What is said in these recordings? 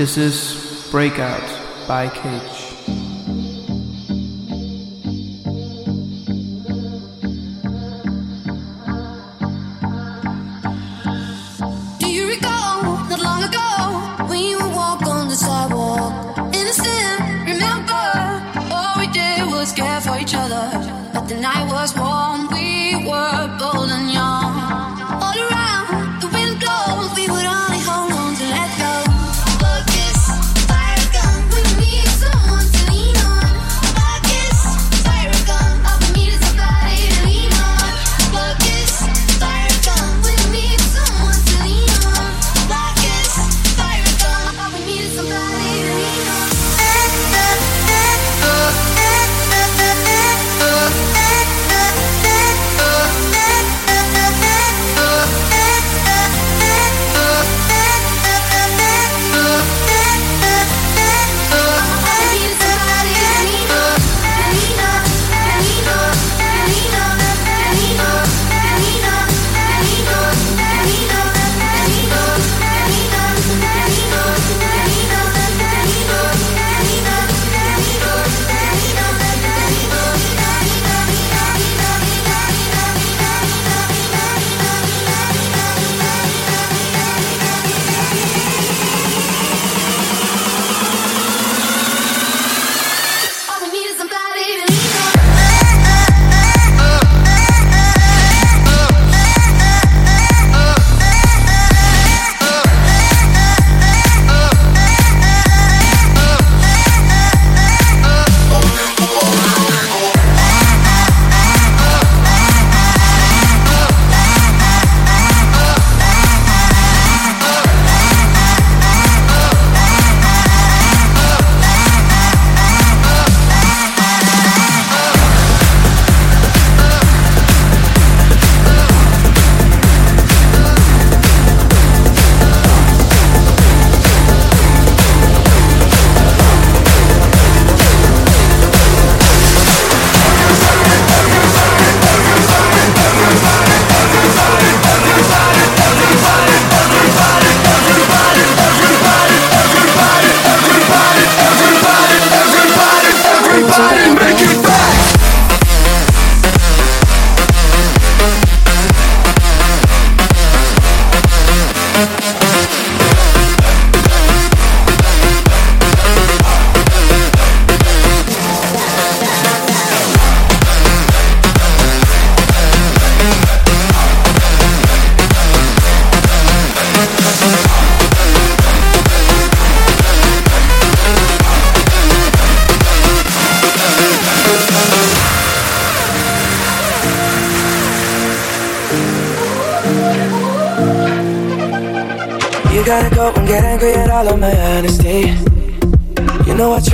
This is Breakout by Cage.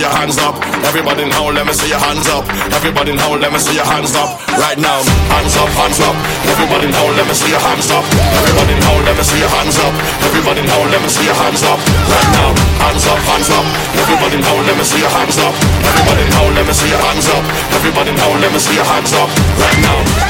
See your hands up. Everybody now, let me see your hands up. Everybody now, let me see your hands up. Right now, hands up, hands up. Everybody now, let me see your hands up. Everybody now, let me see your hands up. Everybody now, let me see your hands up. Right now, hands up, hands up. Everybody now, let me see your hands up. Everybody now, let me see your hands up. Everybody now, let me see your hands up. Right now.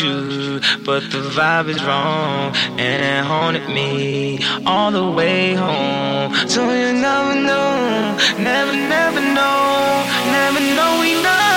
but the vibe is wrong, and it haunted me all the way home. So you never know, never, never know, never know we know.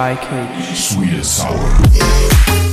by Cage. Sweet and sour.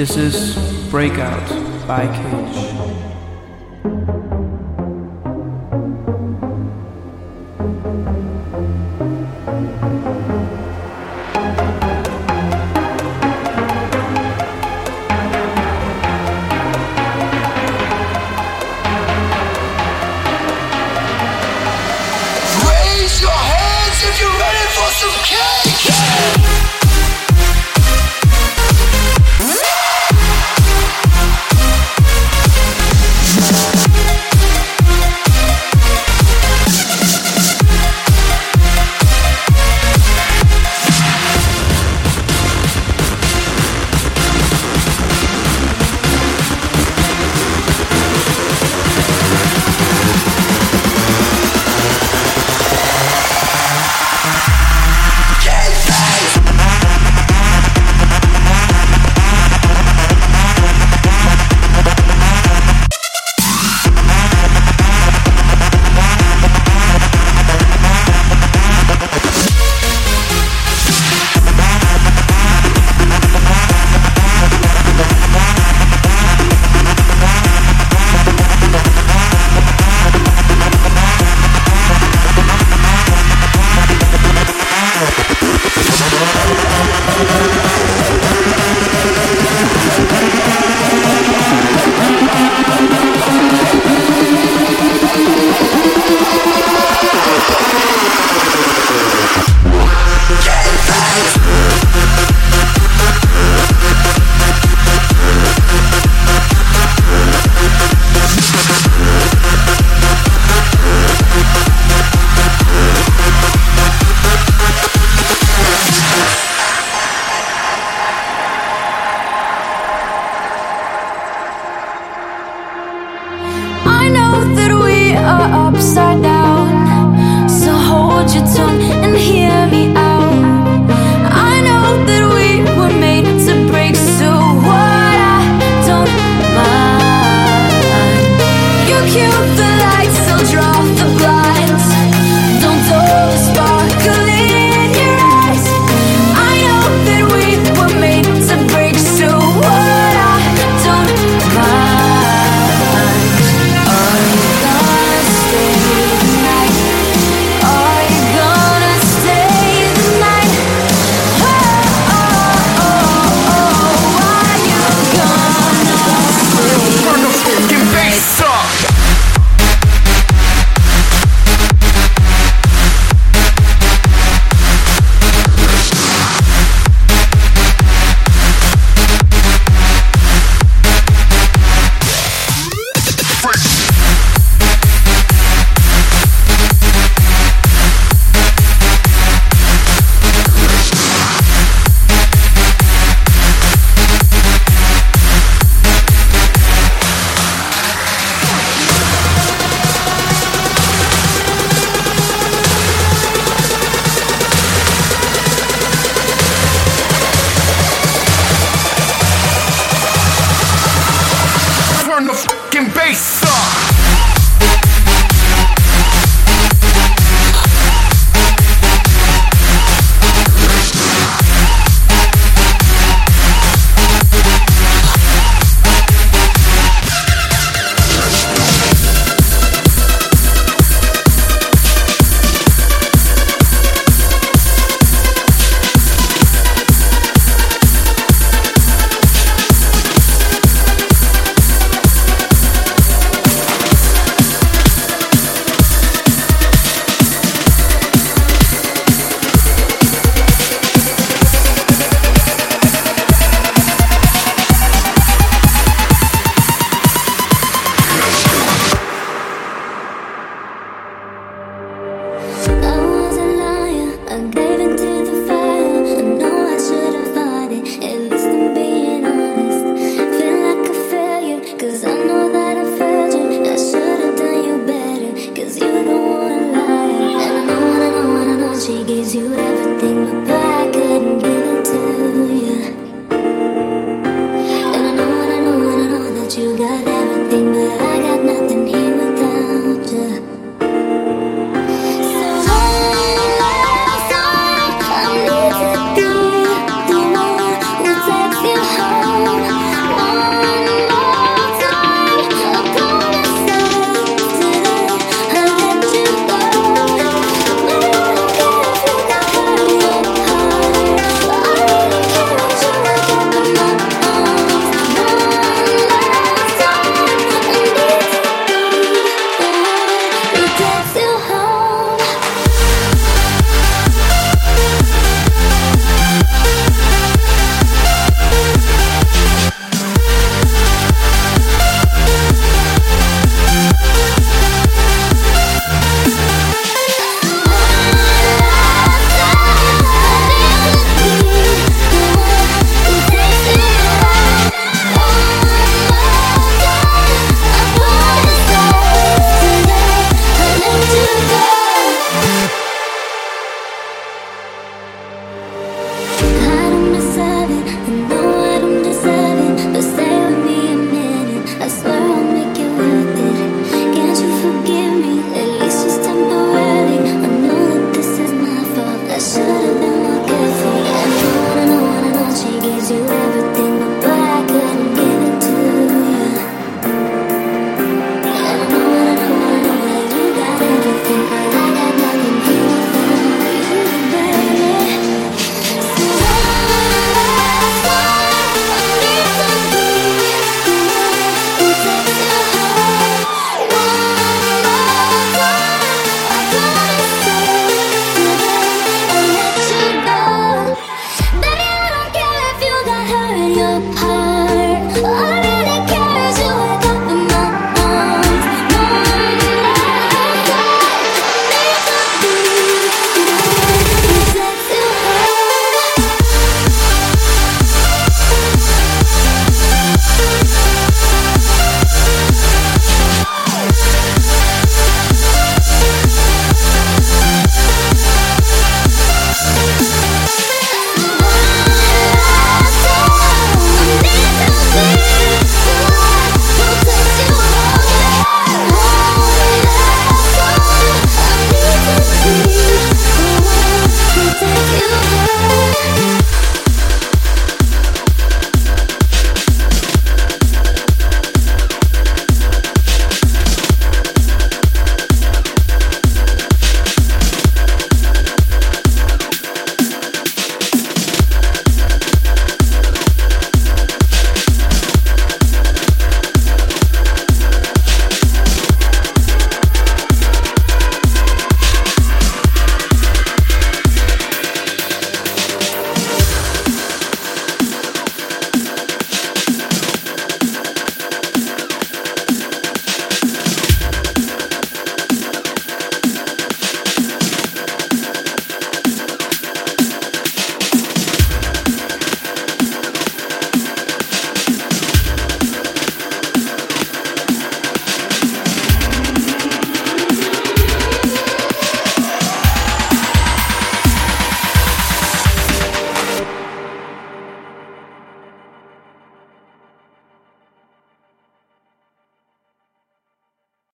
This is Breakout by Cage.